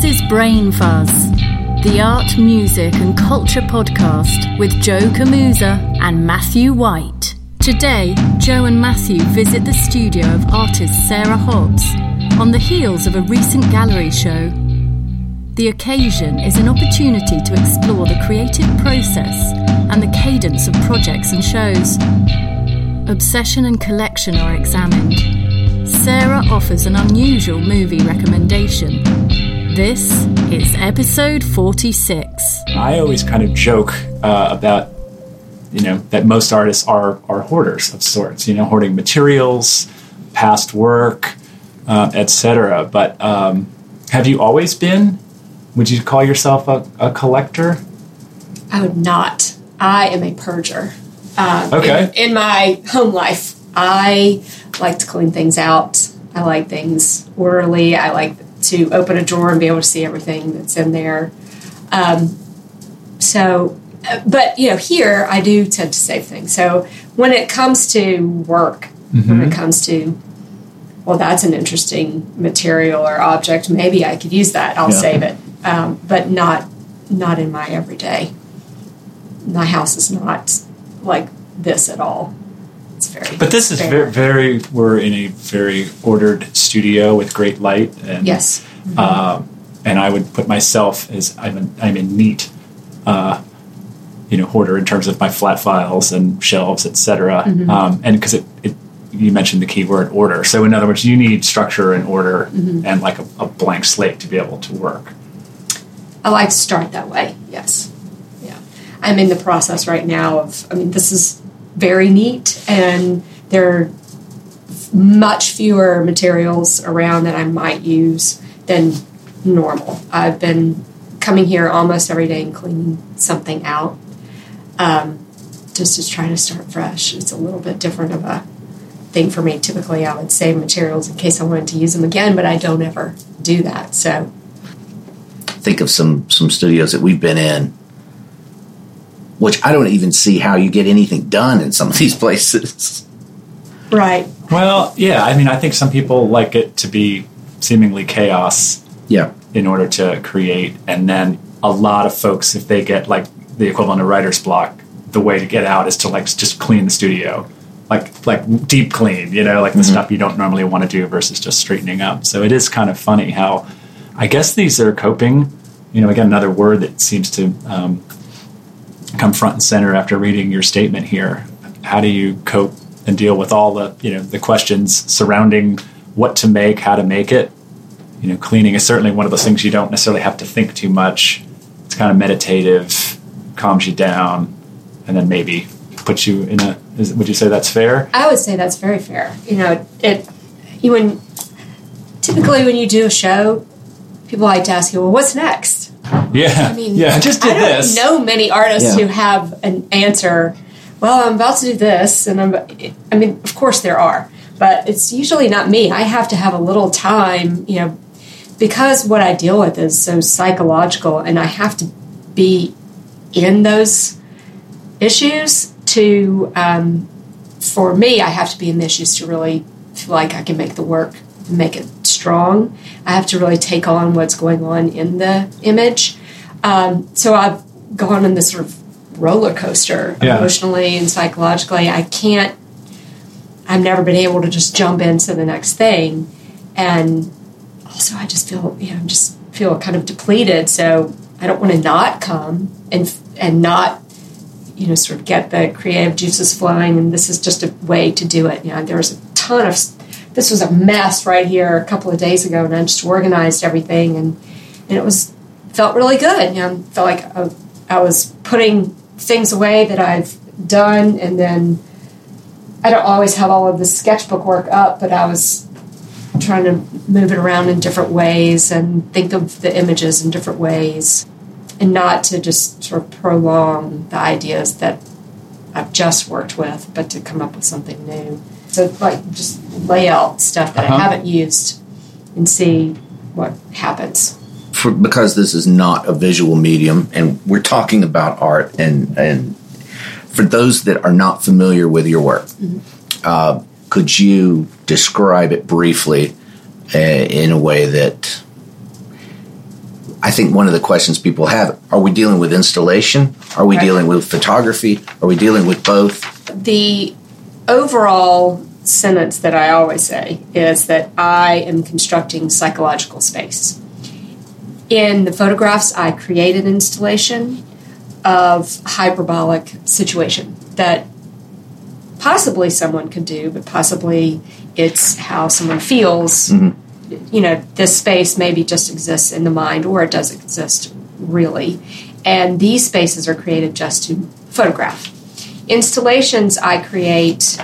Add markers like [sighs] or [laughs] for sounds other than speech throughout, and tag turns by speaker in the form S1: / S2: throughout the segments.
S1: This is Brain Fuzz, the art, music, and culture podcast with Joe Camusa and Matthew White. Today, Joe and Matthew visit the studio of artist Sarah Hobbs on the heels of a recent gallery show. The occasion is an opportunity to explore the creative process and the cadence of projects and shows. Obsession and collection are examined. Sarah offers an unusual movie recommendation. This is episode 46.
S2: I always kind of joke uh, about, you know, that most artists are are hoarders of sorts. You know, hoarding materials, past work, uh, etc. But um, have you always been? Would you call yourself a, a collector?
S3: I would not. I am a purger. Uh,
S2: Okay.
S3: In, in my home life, I like to clean things out. I like things orderly. I like to open a drawer and be able to see everything that's in there. Um, so, uh, but you know, here I do tend to save things. So when it comes to work, when it comes to well, that's an interesting material or object. Maybe I could use that. I'll
S2: Yeah.
S3: save it, um, but not not in my everyday. My house is not like this at all. It's very.
S2: But this is very, very. We're in a very ordered studio with great light, and
S3: yes.
S2: um, and I would put myself as I'm a, I'm a neat, uh, you know, hoarder in terms of my flat files and shelves, etc.
S3: Mm-hmm.
S2: Um, and because it, it, you mentioned the keyword order. So in other words, you need structure and order
S3: Mm-hmm.
S2: and like a, a blank slate to be able to work.
S3: I like to start that way. Yes. Yeah. I'm in the process right now of, I mean, this is very neat and there are much fewer materials around that I might use than normal. I've been coming here almost every day and cleaning something out um, just to try to start fresh. It's a little bit different of a thing for me. Typically, I would save materials in case I wanted to use them again, but I don't ever do that. So,
S4: think of some some studios that we've been in which I don't even see how you get anything done in some of these [laughs] places.
S3: right.
S2: Well, yeah, I mean, I think some people like it to be seemingly chaos
S4: Yeah.
S2: in order to create, and then a lot of folks, if they get like the equivalent of writer's block, the way to get out is to like just clean the studio, like like deep clean, you know, like the stuff you don't normally want to do versus just straightening up. So it is kind of funny how, I guess these are coping. You know, again, another word that seems to um, come front and center after reading your statement here. How do you cope and deal with all the you know the questions surrounding what to make, how to make it? You know, cleaning is certainly one of those things you don't necessarily have to think too much. It's kind of meditative, calms you down, and then maybe puts you in a. Is, would you say that's fair?
S3: I would say that's very fair. You know, it you when typically when you do a show, people like to ask you, "Well, what's next?"
S2: Yeah,
S3: I mean,
S2: yeah. I just did this.
S3: I don't
S2: this.
S3: know many artists
S4: Yeah.
S3: who have an answer. Well, I'm about to do this, and I'm. I mean, of course there are, but it's usually not me. I have to have a little time, you know, because what I deal with is so psychological, and I have to be in those issues to. Um, for me, I have to be in the issues to really feel like I can make the work, make it strong. I have to really take on what's going on in the image. Um, so I've gone on this sort of roller coaster
S2: Yeah.
S3: emotionally and psychologically. I can't. I've never been able to just jump into the next thing, and also I just feel you know just feel kind of depleted. So I don't want to not come and and not you know sort of get the creative juices flowing. And this is just a way to do it. You know, there's a ton of this was a mess right here a couple of days ago, and I just organized everything, and and it was felt really good. You know, felt like I, I was putting things away that I've done, and then I don't always have all of the sketchbook work up, but I was trying to move it around in different ways and think of the images in different ways, and not to just sort of prolong the ideas that I've just worked with, but to come up with something new. So, like, just lay out stuff that
S2: Uh-huh.
S3: I haven't used and see what happens.
S4: For, because this is not a visual medium, and we're talking about art, and and for those that are not familiar with your work, uh, could you describe it briefly uh, in a way that I think one of the questions people have are we dealing with installation? Are we
S3: Right.
S4: dealing with photography? Are we dealing with both?
S3: the overall sentence that I always say is that I am constructing psychological space. In the photographs, I create an installation of hyperbolic situation that possibly someone could do, but possibly it's how someone feels. Mm-hmm. You know, this space maybe just exists in the mind or it doesn't exist really. And these spaces are created just to photograph. Installations I create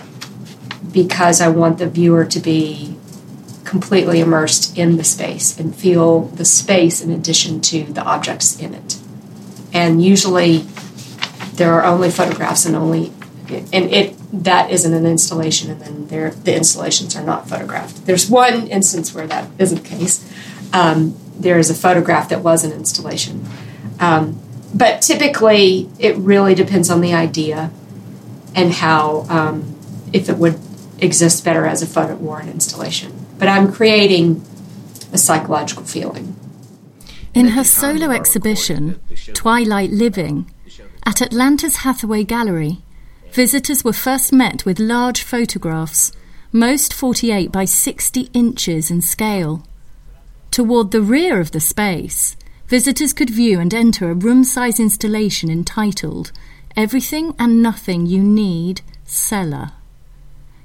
S3: because I want the viewer to be completely immersed in the space and feel the space in addition to the objects in it. And usually there are only photographs and only and it that isn't an installation and then there the installations are not photographed. There's one instance where that isn't the case. Um, there is a photograph that was an installation. Um, but typically it really depends on the idea and how um, if it would exist better as a photo or an installation. But I'm creating a psychological feeling.
S1: In her solo exhibition, Twilight Living, at Atlanta's Hathaway Gallery, visitors were first met with large photographs, most 48 by 60 inches in scale. Toward the rear of the space, visitors could view and enter a room size installation entitled Everything and Nothing You Need Cellar.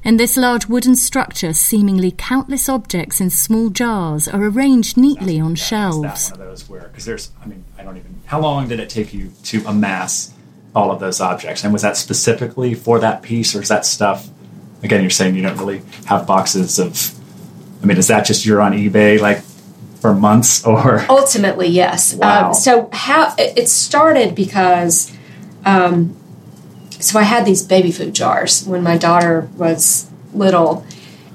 S1: In this large wooden structure, seemingly countless objects in small jars are arranged neatly on
S2: Yeah,
S1: shelves.
S2: That one of those where? Because there's, I mean, I don't even. How long did it take you to amass all of those objects? And was that specifically for that piece, or is that stuff? Again, you're saying you don't really have boxes of. I mean, is that just you're on eBay like for months, [laughs] or
S3: Ultimately, yes.
S2: Wow.
S3: Um, so how it it started because, um, so I had these baby food jars when my daughter was little,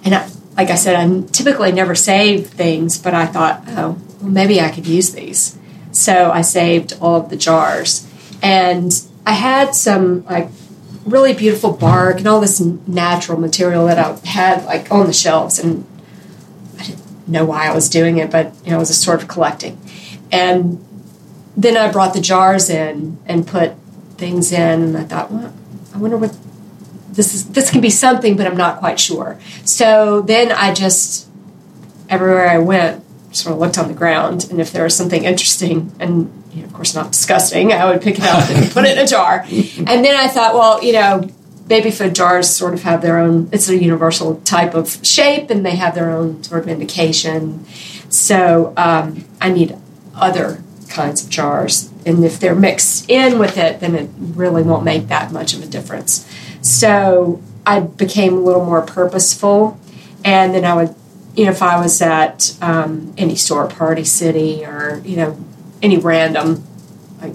S3: and I, like I said, I typically never save things, but I thought, oh, well, maybe I could use these. So I saved all of the jars, and I had some like really beautiful bark and all this natural material that I had like on the shelves, and I didn't know why I was doing it, but you know, it was a sort of collecting. And then I brought the jars in and put things in, and I thought, well, I wonder what this is. This can be something, but I'm not quite sure. So then I just everywhere I went, sort of looked on the ground, and if there was something interesting and you know, of course not disgusting, I would pick it up and put it in a jar. [laughs] And then I thought, well, you know, baby food jars sort of have their own it's a universal type of shape and they have their own sort of indication so um, i need other kinds of jars and if they're mixed in with it then it really won't make that much of a difference. So i became a little more purposeful. And then i would you know if i was at um, any store party city or you know any random like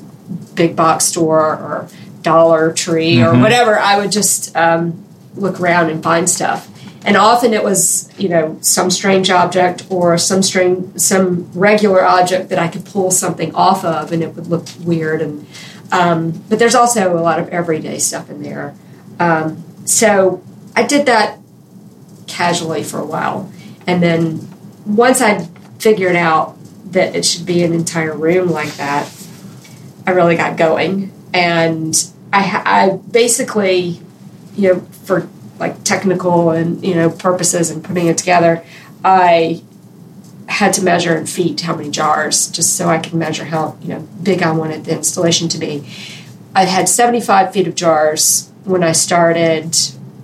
S3: big box store or Dollar Tree or whatever, I would just um, look around and find stuff. And often it was, you know, some strange object or some strange, some regular object that I could pull something off of, and it would look weird. And um, but there's also a lot of everyday stuff in there. Um, so I did that casually for a while, and then once I figured out that it should be an entire room like that, I really got going, and I, I basically, you know, for like technical and you know purposes and putting it together, I had to measure in feet how many jars, just so I could measure how you know big I wanted the installation to be. I had seventy five feet of jars when I started.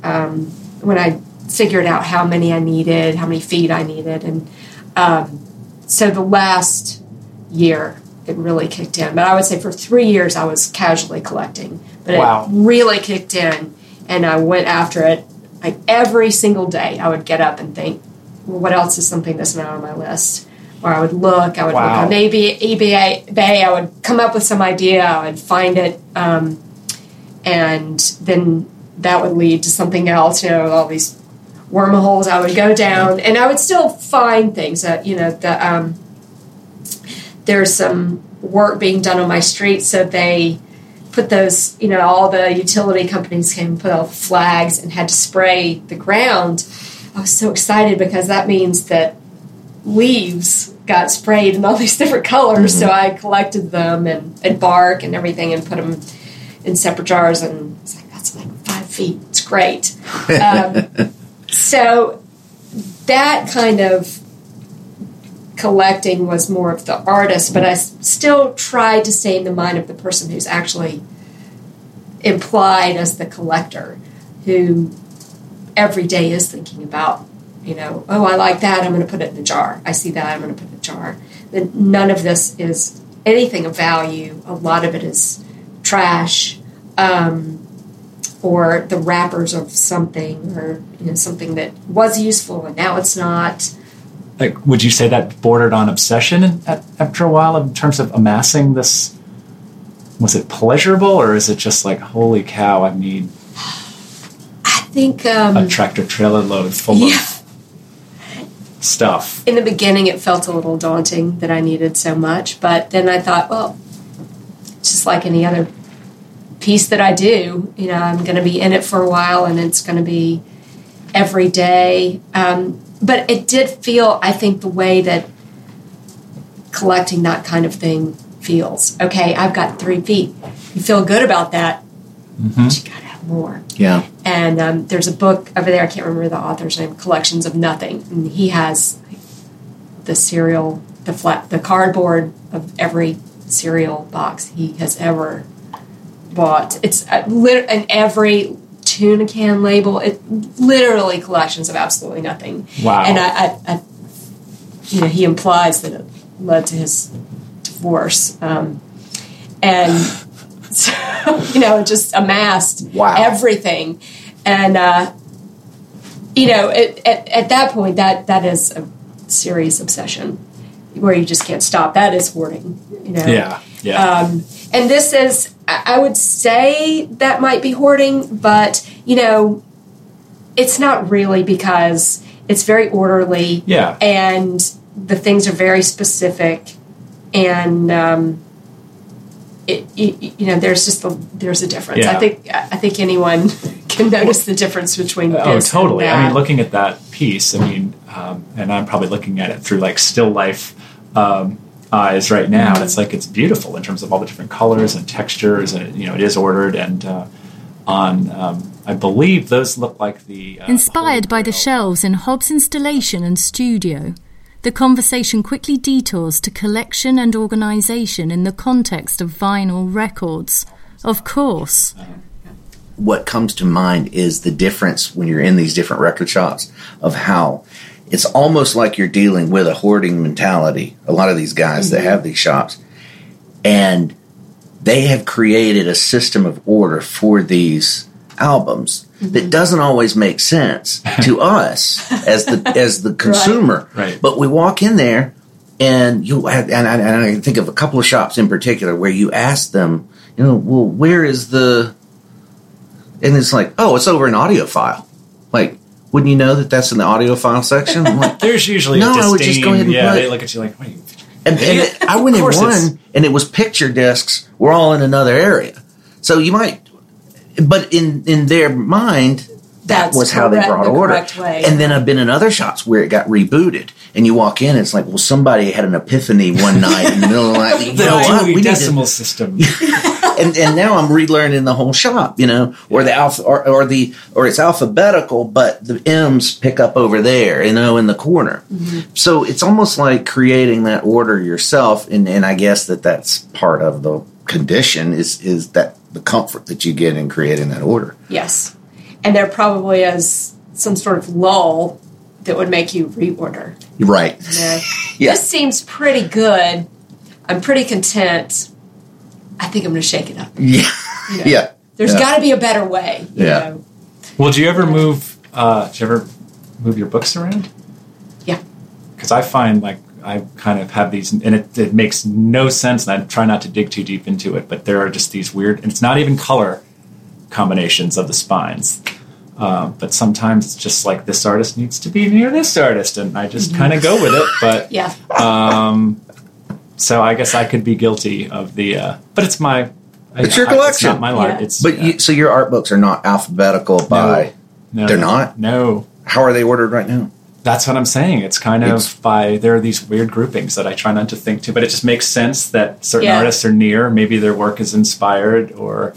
S3: Um, when I figured out how many I needed, how many feet I needed, and um, so the last year it really kicked in. But I would say for three years I was casually collecting, but
S2: Wow.
S3: it really kicked in, and I went after it like every single day. I would get up and think, well, what else is something that's not on my list? Or I would look, I would
S2: Wow.
S3: look on eBay, I would come up with some idea, I would find it, um, and then that would lead to something else. You know, all these wormholes I would go down, and I would still find things that you know the um, there's some work being done on my street, so they put those you know all the utility companies came and put all the flags and had to spray the ground. I was so excited because that means that leaves got sprayed in all [laughs] these different colors, so I collected them and, and bark and everything and put them in separate jars. And it's like, that's like five feet. It's great. [laughs] Um, so that kind of collecting was more of the artist, but I still tried to stay in the mind of the person who's actually implied as the collector, who every day is thinking about, you know, oh, I like that, I'm going to put it in a jar. I see that, I'm going to put it in jar. None of this is anything of value. A lot of it is trash. Um, or the wrappers of something, or you know something that was useful and now it's not.
S2: Like, would you say that bordered on obsession in, at, after a while in terms of amassing this? Was it pleasurable, or is it just like, holy cow, I need
S3: I think um,
S2: a tractor trailer load full
S3: yeah.
S2: of stuff?
S3: in the beginning it felt a little daunting that I needed so much, but then I thought, well, just like any other piece that I do, you know, I'm going to be in it for a while and it's going to be every day. Um, but it did feel, I think, the way that collecting that kind of thing feels. Okay, I've got three feet. You feel good about that, but you got to have more.
S4: Yeah.
S3: And um, there's a book over there. I can't remember the author's name. Collections of Nothing, and he has the cereal, the flat, the cardboard of every cereal box he has ever bought. It's uh, lit- and every tuna can label. It literally collections of absolutely nothing.
S2: Wow.
S3: And I, I, I you know, he implies that it led to his divorce. Um, and [sighs] so, you know, just amassed
S4: Wow.
S3: everything. And, uh, you know, it, at, at that point, that that is a serious obsession where you just can't stop. That is hoarding, you know.
S2: Yeah, yeah.
S3: Um, and this is, I would say that might be hoarding, but, you know, it's not really because it's very orderly
S2: yeah.
S3: and the things are very specific and um, it, it, you know there's just a there's a difference
S2: Yeah.
S3: i think i think anyone [laughs] can notice the difference between
S2: Oh, totally. I mean, looking at that piece, I mean, um, and I'm probably looking at it through like still life um, eyes right now.
S3: Mm-hmm.
S2: And it's like it's beautiful in terms of all the different colors and textures, and you know, it is ordered and uh, on. Um, I believe those look like the uh,
S1: Inspired by the shelves in Hobbs' installation and studio, the conversation quickly detours to collection and organisation in the context of vinyl records. Of course.
S4: what comes to mind is the difference when you're in these different record shops of how it's almost like you're dealing with a hoarding mentality. A lot of these guys that mm-hmm. have these shops, and they have created a system of order for these albums that mm-hmm. doesn't always make sense [laughs] to us as the as the consumer.
S2: Right.
S4: But we walk in there, and you and I, and I can think of a couple of shops in particular where you ask them, you know, well, where is the and it's like, oh, it's over an audiophile. Like, wouldn't you know that that's in the audiophile section? I'm like, [laughs]
S2: There's usually
S4: No, I would just go ahead and
S2: yeah,
S4: put-
S2: they look at you like, wait.
S4: and, and I went
S2: Of
S4: in
S2: course
S4: one, and it was picture discs were all in another area. So you might, but in in their mind, that
S3: That's
S4: was how they brought
S3: the
S4: order.
S3: way.
S4: And then I've been in other shops where it got rebooted, and you walk in, it's like, well, somebody had an epiphany one night in the middle of the night. [laughs] You
S2: The
S4: know what?
S2: Dewey
S4: We need to
S2: Decimal System. [laughs]
S4: and and now I'm relearning the whole shop, you know, or the alpha or, or the or it's alphabetical, but the M's pick up over there, you know, in the corner. Mm-hmm. So it's almost like creating that order yourself, and and I guess that that's part of the condition is is that the comfort that you get in creating that order.
S3: yes and there probably is some sort of lull that would make you reorder
S4: Right.
S3: you know? [laughs]
S4: Yeah.
S3: this seems pretty good i'm pretty content i think i'm going to shake it up [laughs]
S4: Yeah.
S3: you know?
S4: Yeah.
S3: there's
S4: Yeah.
S3: got to be a better way you
S4: Yeah.
S3: know?
S2: Well, do you ever move? Uh, do you ever move your books around?
S3: yeah
S2: Because I find like I kind of have these, and it, it makes no sense, and I try not to dig too deep into it. But there are just these weird, and it's not even color combinations of the spines. Uh, but sometimes it's just like this artist needs to be near this artist, and I just kind of go with it. But [laughs]
S3: yeah
S2: um, so I guess I could be guilty of the, uh, but it's my.
S4: It's your
S2: I- It's
S4: collection.
S2: not my life.
S3: Yeah.
S2: It's
S4: But
S2: yeah.
S4: you, so your art books are not alphabetical by.
S2: No,
S4: They're not?
S2: No,
S4: How are they ordered right now?
S2: That's what I'm saying. It's kind of
S4: It's-
S2: by there are these weird groupings that I try not to think to, but it just makes sense that certain
S3: Yeah.
S2: artists are near. Maybe their work is inspired, or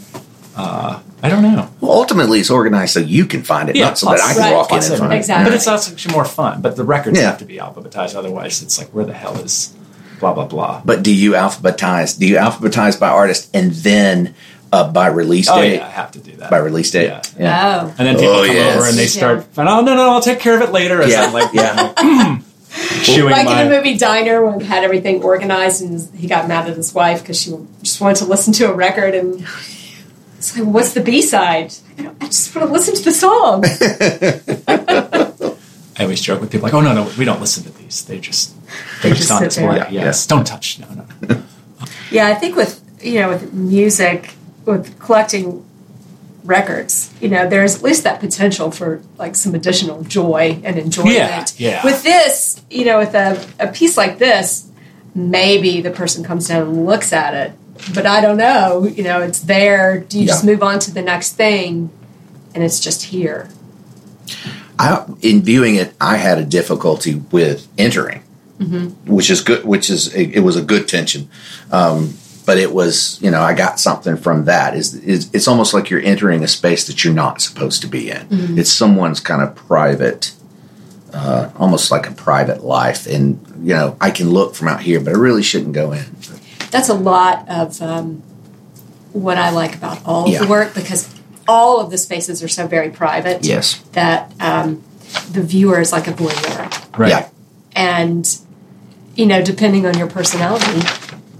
S2: uh, I don't know.
S4: Well, ultimately, it's organized so you can find it,
S2: Yeah,
S4: not so that I can
S3: Right.
S4: walk in
S2: Plus
S4: and
S2: it-
S4: find
S3: Exactly.
S2: But it's also actually more fun. But the records
S4: Yeah.
S2: have to be alphabetized, otherwise it's like where the hell is blah blah blah.
S4: But do you alphabetize? Do you alphabetize by artist and then uh, by release
S2: Oh
S4: date?
S2: yeah, I have to do that
S4: By release date?
S2: Yeah.
S3: Oh.
S2: And then people
S4: Oh,
S2: come
S4: yes.
S2: over and they
S3: Yeah.
S2: start, oh no no no, I'll take care of it later. As
S4: Yeah,
S2: I'm like
S4: yeah. [clears throat]
S2: chewing
S3: Like
S2: my
S3: in the movie Diner, when he had everything organized, and he got mad at his wife because she just wanted to listen to a record, and it's like, "What's the B side?" I, I just want to listen to the song. [laughs]
S2: I always joke with people like, oh no, no, we don't listen to these. They just they're
S3: They
S2: just,
S3: just
S2: on
S3: sit
S2: display.
S3: there.
S4: Yeah,
S2: Yes, don't touch. No, no. [laughs]
S3: yeah, I think with you know with music, with collecting records, you know, there's at least that potential for like some additional joy and enjoyment.
S2: Yeah, yeah.
S3: With this, you know, with a, a piece like this, maybe the person comes down and looks at it, but I don't know. You know, it's there. Do you just move on to the next thing, and it's just here?
S4: I, in viewing it, I had a difficulty with entering,
S3: Mm-hmm.
S4: which is good. Which is it, it was a good tension, um, but it was you know I got something from that. Is is it's almost like you're entering a space that you're not supposed to be in.
S3: Mm-hmm.
S4: It's someone's kind of private, uh, almost like a private life, and you know I can look from out here, but I really shouldn't go in.
S3: That's a lot of um, what I like about all of
S4: Yeah.
S3: the work because all of the spaces are so very private.
S4: Yes,
S3: that um, the viewer is like a voyeur.
S2: Right.
S4: Yeah.
S3: And, you know, depending on your personality,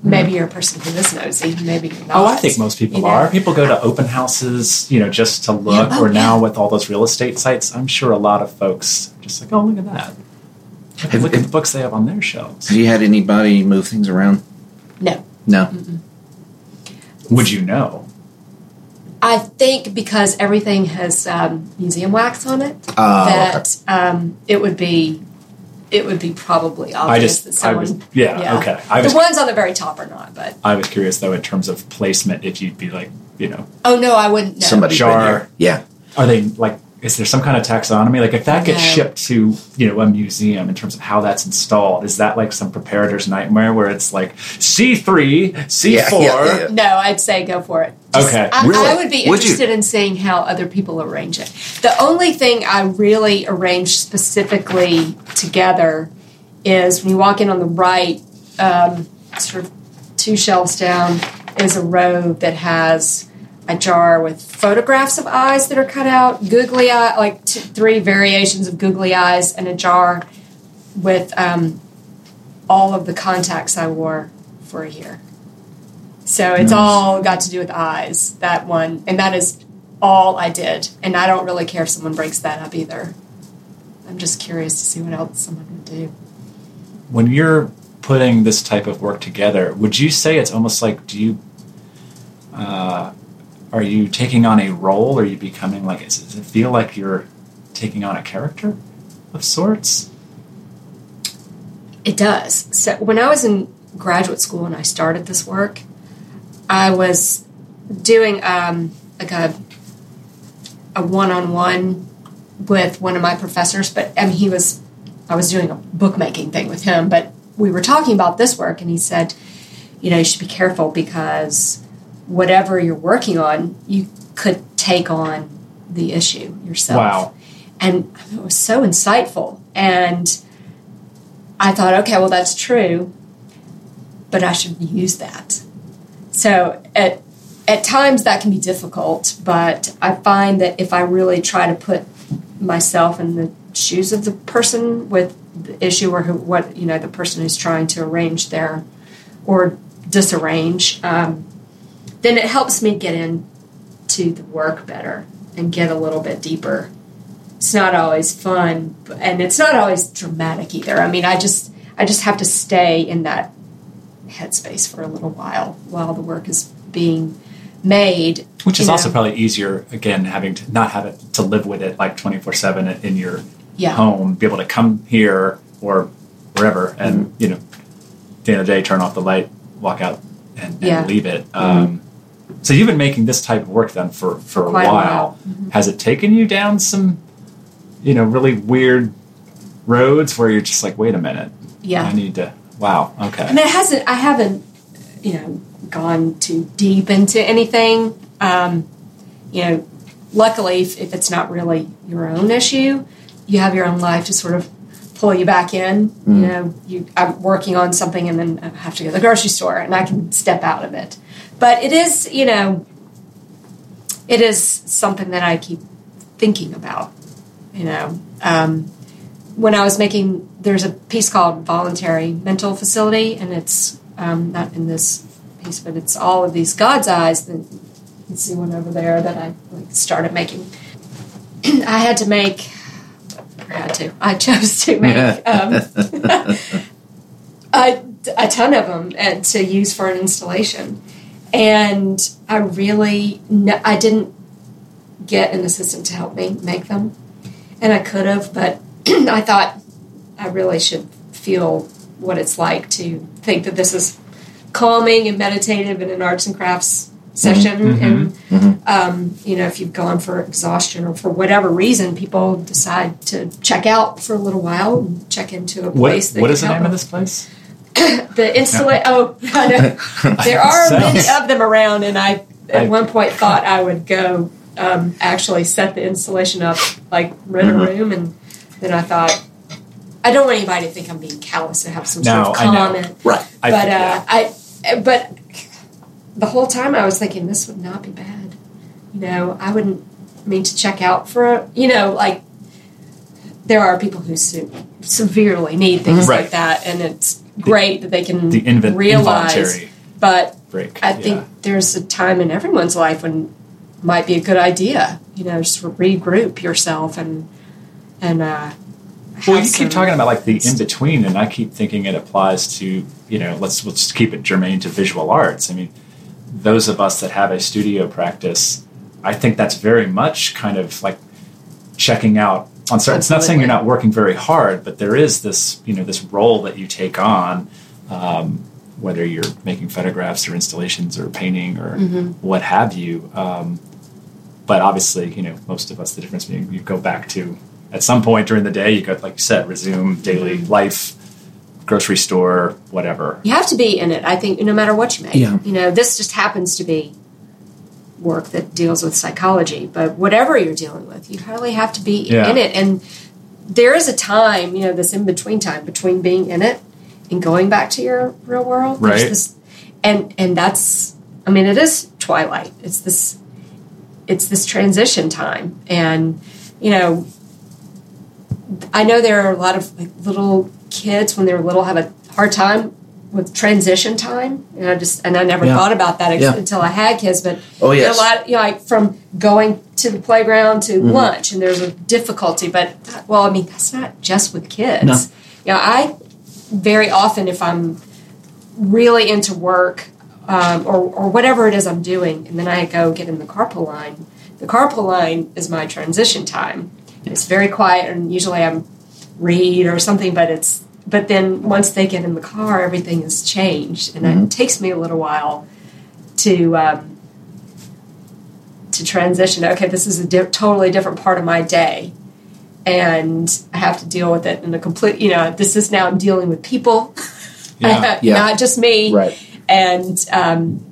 S3: maybe you're a person who is nosy, maybe you're not.
S2: Oh, I think most people
S3: you know?
S2: are. People go to open houses, you know, just to look.
S3: Yeah, oh,
S2: or now
S3: yeah.
S2: with all those real estate sites, I'm sure a lot of folks are just like, oh, look at that. Look,
S4: Have-
S2: look at the books they have on their shelves.
S4: have you had anybody move things around?
S3: No.
S4: No.
S2: Would you know?
S3: I think because everything has um, museum wax on it,
S4: Oh,
S3: that um, it would be. It would be probably
S2: I
S3: obvious
S2: just,
S3: that
S2: I
S3: someone.
S2: was, yeah, okay. I was,
S3: the ones on the very top are not, but
S2: I was curious though in terms of placement. If you'd be like, you know,
S3: oh no, I wouldn't know.
S4: Somebody's
S2: Jar.
S4: Yeah.
S2: are they like? Is there some kind of taxonomy? Like, if that gets
S3: No.
S2: shipped to you know a museum in terms of how that's installed, is that like some preparator's nightmare where it's like C three, C four?
S4: Yeah, yeah, yeah.
S3: No, I'd say go for it.
S2: Okay.
S3: I,
S4: Really?
S3: I would be
S4: Would you?
S3: interested in seeing how other people arrange it. The only thing I really arrange specifically together is when you walk in on the right, um, sort of two shelves down, is a row that has a jar with photographs of eyes that are cut out, googly eye, like two, three variations of googly eyes, and a jar with um, all of the contacts I wore for a year. So it's all got to do with eyes, that one. And that is all I did. And I don't really care if someone breaks that up either. I'm just curious to see what else someone would do.
S2: when you're putting this type of work together, would you say it's almost like do you uh, are you taking on a role? Are you becoming like does it feel like you're taking on a character of sorts?
S3: It does. So when I was in graduate school and I started this work, I was doing um, like a a one on one with one of my professors, but I mean he was I was doing a bookmaking thing with him, but we were talking about this work and he said, you know, you should be careful because whatever you're working on, you could take on the issue yourself.
S2: Wow.
S3: And it was so insightful. And I thought, okay, well, that's true, but I should use that. So at, at times that can be difficult, but I find that if I really try to put myself in the shoes of the person with the issue or who, what, you know, the person who's trying to arrange their or disarrange, um, then it helps me get into the work better and get a little bit deeper it's not always fun and it's not always dramatic either i mean i just i just have to stay in that headspace for a little while while the work is being made
S2: Which is
S3: you
S2: also probably easier again having to not have it to live with it like twenty four seven in your
S3: yeah
S2: home, be able to come here or wherever and
S3: Mm-hmm.
S2: you know at the end of the day turn off the light, walk out and, and
S3: Yeah. Mm-hmm.
S2: leave it. Um, so you've been making this type of work then for, for a
S3: Quite a
S2: while.
S3: while. Mm-hmm.
S2: Has it taken you down some, you know, really weird roads where you're just like, wait a minute,
S3: Yeah.
S2: I need to. Wow. okay.
S3: I mean, it hasn't. I haven't, you know, gone too deep into anything. Um, you know, luckily, if, if it's not really your own issue, you have your own life to sort of pull you back in. You know, you I'm working on something and then I have to go to the grocery store and I can step out of it. But it is, you know, it is something that I keep thinking about. You know, um, when I was making, there's a piece called Voluntary Mental Facility, and it's um, not in this piece, but it's all of these God's eyes. That, you can see one over there that I like, started making. [clears throat] I had to make, I had to, I chose to make um, [laughs] a, a ton of them and to use for an installation. And I really, no, I didn't get an assistant to help me make them. And I could have, but [clears throat] I thought I really should feel what it's like to think that this is calming and meditative in an arts and crafts mm-hmm. session. Mm-hmm. And, mm-hmm. um, you know, if you've gone for exhaustion or for whatever reason, people decide to check out for a little while and check into a place. that
S2: what is the name of this place? [coughs]
S3: The installa Oh, [laughs] I know. [laughs] there are many of them around, and I at
S2: I-
S3: one point thought I would go um, actually set the insulation up, like rent
S2: Mm-hmm.
S3: a room, and then I thought I don't want anybody to think I'm being callous and have some
S2: No,
S3: sort of
S2: I
S3: comment.
S4: Right.
S2: I
S3: but
S2: think-
S3: uh, I, but the whole time I was thinking this would not be bad. You know, I wouldn't mean to check out for a, you know, like there are people who severely need things
S2: Right.
S3: like that, and it's great that they can
S2: The inv-
S3: realize. But
S2: break.
S3: I think
S2: yeah.
S3: there's a time in everyone's life when it might be a good idea, you know, just regroup yourself and and uh,
S2: Well, you keep talking about like the in between, and I keep thinking it applies to you know let's let's keep it germane to visual arts. I mean, those of us that have a studio practice, I think that's very much kind of like checking out on certain. It's not saying you're not working very hard, but there is this you know this role that you take on. Um, whether you're making photographs or installations or painting or what have you, um, but obviously, you know, most of us, the difference being you go back to at some point during the day, you got, like you said, resume daily life, grocery store, whatever.
S3: You have to be in it. I think no matter what you make.
S4: Yeah.
S3: You know, this just happens to be work that deals with psychology, but whatever you're dealing with, you really have to be
S2: Yeah.
S3: in it. And there is a time, you know, this in between time between being in it and going back to your real world.
S2: Right.
S3: This, and and that's, I mean, it is twilight. It's this, it's this transition time, and you know, I know there are a lot of like, little kids when they're little have a hard time with transition time. And I just and I never
S4: Yeah.
S3: thought about that ex-
S4: Yeah.
S3: until I had kids. But
S4: Oh, yes.
S3: a lot you know, like from going to the playground to
S4: Mm-hmm.
S3: lunch, and there's a difficulty. But well, I mean that's not just with kids.
S4: No.
S3: You know, I very often if I'm really into work um, or, or whatever it is I'm doing, and then I go get in the carpool line. The carpool line is my transition time. It's very quiet, and usually I'm read or something. But it's but then once they get in the car, everything has changed, and it takes me a little while to um, to transition. Okay, this is a di- totally different part of my day, and I have to deal with it in a complete. You know, this is now dealing with people, [laughs]
S2: Yeah.
S4: Yeah.
S3: not just me
S4: Right.
S3: and um,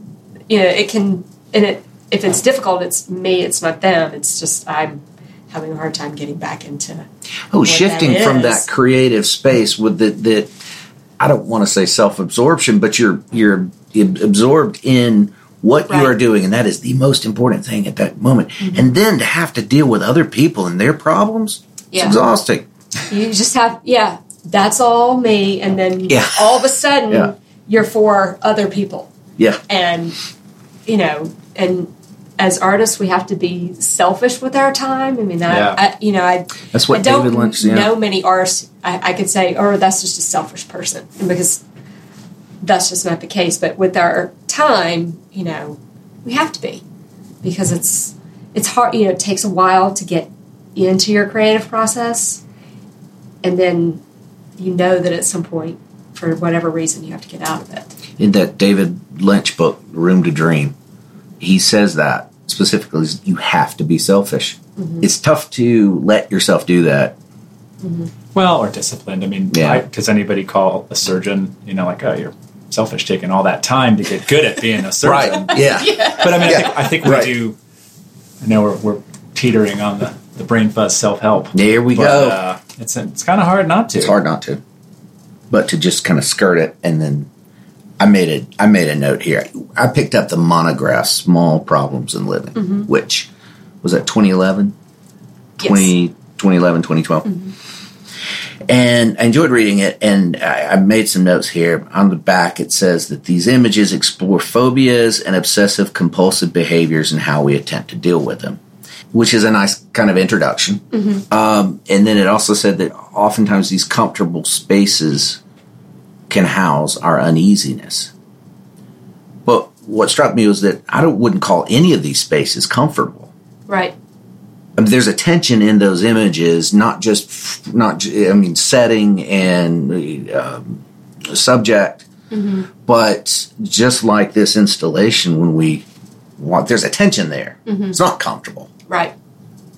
S3: you know it can and it if it's difficult it's me it's not them it's just i'm having a hard time getting back into
S4: Oh, shifting
S3: that
S4: from that creative space with the that I don't want to say self absorption, but you're you're absorbed in what you are doing, and that is the most important thing at that moment.
S3: Mm-hmm.
S4: And then to have to deal with other people and their problems, it's
S3: Yeah.
S4: exhausting.
S3: you just have yeah that's all me and then
S4: Yeah.
S3: all of a sudden
S4: Yeah.
S3: you're for other people
S4: Yeah,
S3: and you know and as artists we have to be selfish with our time i mean I,
S2: Yeah.
S3: I you know i
S4: that's what
S3: I don't
S4: David Lynch. Yeah.
S3: know many artists I, I could say, oh, that's just a selfish person because that's just not the case. But with our time, you know, we have to be because it's it's hard. You know, it takes a while to get into your creative process, and then you know that at some point, for whatever reason, you have to get out of it.
S4: in that David Lynch book, Room to Dream, he says that specifically. You have to be selfish.
S3: Mm-hmm.
S4: It's tough to let yourself do that
S2: Well, or disciplined. I mean,
S4: Yeah.
S2: I- does anybody call a surgeon, you know, like, oh, you're selfish taking all that time to get good at being a [laughs] surgeon?
S4: Right. [laughs] Yeah.
S2: But I mean, I
S4: Yeah.
S2: think, I think we
S4: Right.
S2: do. I know we're, we're teetering on the, the brain fuzz self help.
S4: There we
S2: but,
S4: go.
S2: Uh, it's it's kind of hard not to.
S4: It's hard not to, but to just kind of skirt it, and then I made a I made a note here. I picked up the monograph "Small Problems in Living,"
S3: Mm-hmm.
S4: which was that 2011,
S3: Yes.
S4: 20, 2011, 2012. And I enjoyed reading it, and I, I made some notes here. On the back, it says that these images explore phobias and obsessive compulsive behaviors and how we attempt to deal with them, which is a nice kind of introduction. Um, and then it also said that oftentimes these comfortable spaces can house our uneasiness. But what struck me was that I don't, wouldn't call any of these spaces comfortable.
S3: Right.
S4: I mean, there's a tension in those images, not just not. I mean, setting and um, subject, but just like this installation, when we want, there's a tension there. It's not comfortable.
S3: Right.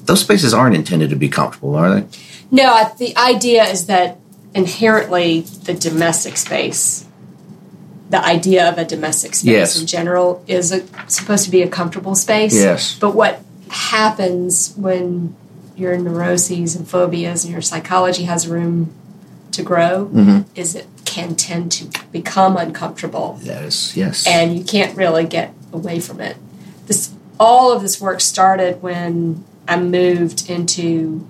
S4: Those spaces aren't intended to be comfortable, are they?
S3: No, I, the idea is that inherently the domestic space, the idea of a domestic space
S4: Yes.
S3: in general, is a, supposed to be a comfortable space.
S4: Yes.
S3: But what happens when your neuroses and phobias and your psychology has room to grow
S4: Mm-hmm.
S3: is it can tend to become uncomfortable
S4: Yes, yes.
S3: and you can't really get away from it. This all of this work started when I moved into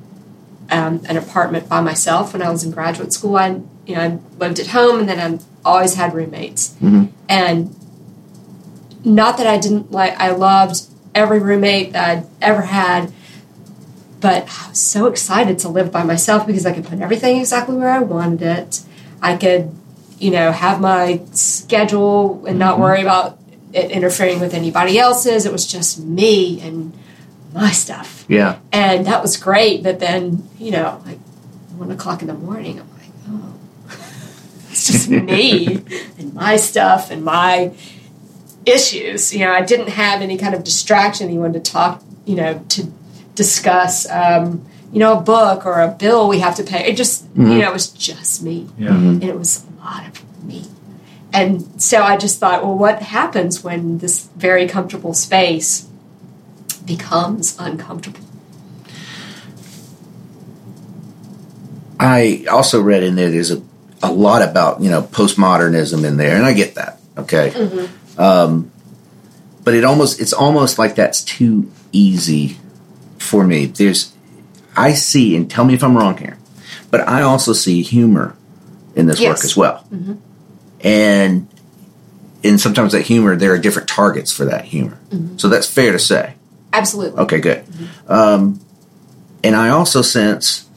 S3: um, an apartment by myself when I was in graduate school. I you know I lived at home and then I always had roommates, and not that I didn't like I loved every roommate that I'd ever had. But I was so excited to live by myself because I could put everything exactly where I wanted it. I could, you know, have my schedule and not worry about it interfering with anybody else's. It was just me and my stuff.
S4: yeah.
S3: And that was great. But then, you know, like one o'clock in the morning, I'm like, oh, [laughs] it's just me [laughs] and my stuff and my issues. You know, I didn't have any kind of distraction, anyone to talk, you know, to discuss, um, you know, a book or a bill we have to pay. It just, you know, it was just me
S2: Yeah.
S3: and it was a lot of me. And so I just thought, well, what happens when this very comfortable space becomes uncomfortable?
S4: I also read in there there's a, a lot about you know postmodernism in there, and I get that. Okay, mm-hmm. um, but it almost it's almost like that's too easy for me. There's I see, and tell me if I'm wrong here, but I also see humor in this work as well, mm-hmm. and and sometimes that humor there are different targets for that humor. Mm-hmm. So that's fair to say.
S3: Absolutely.
S4: Okay, good. Um, and I also sense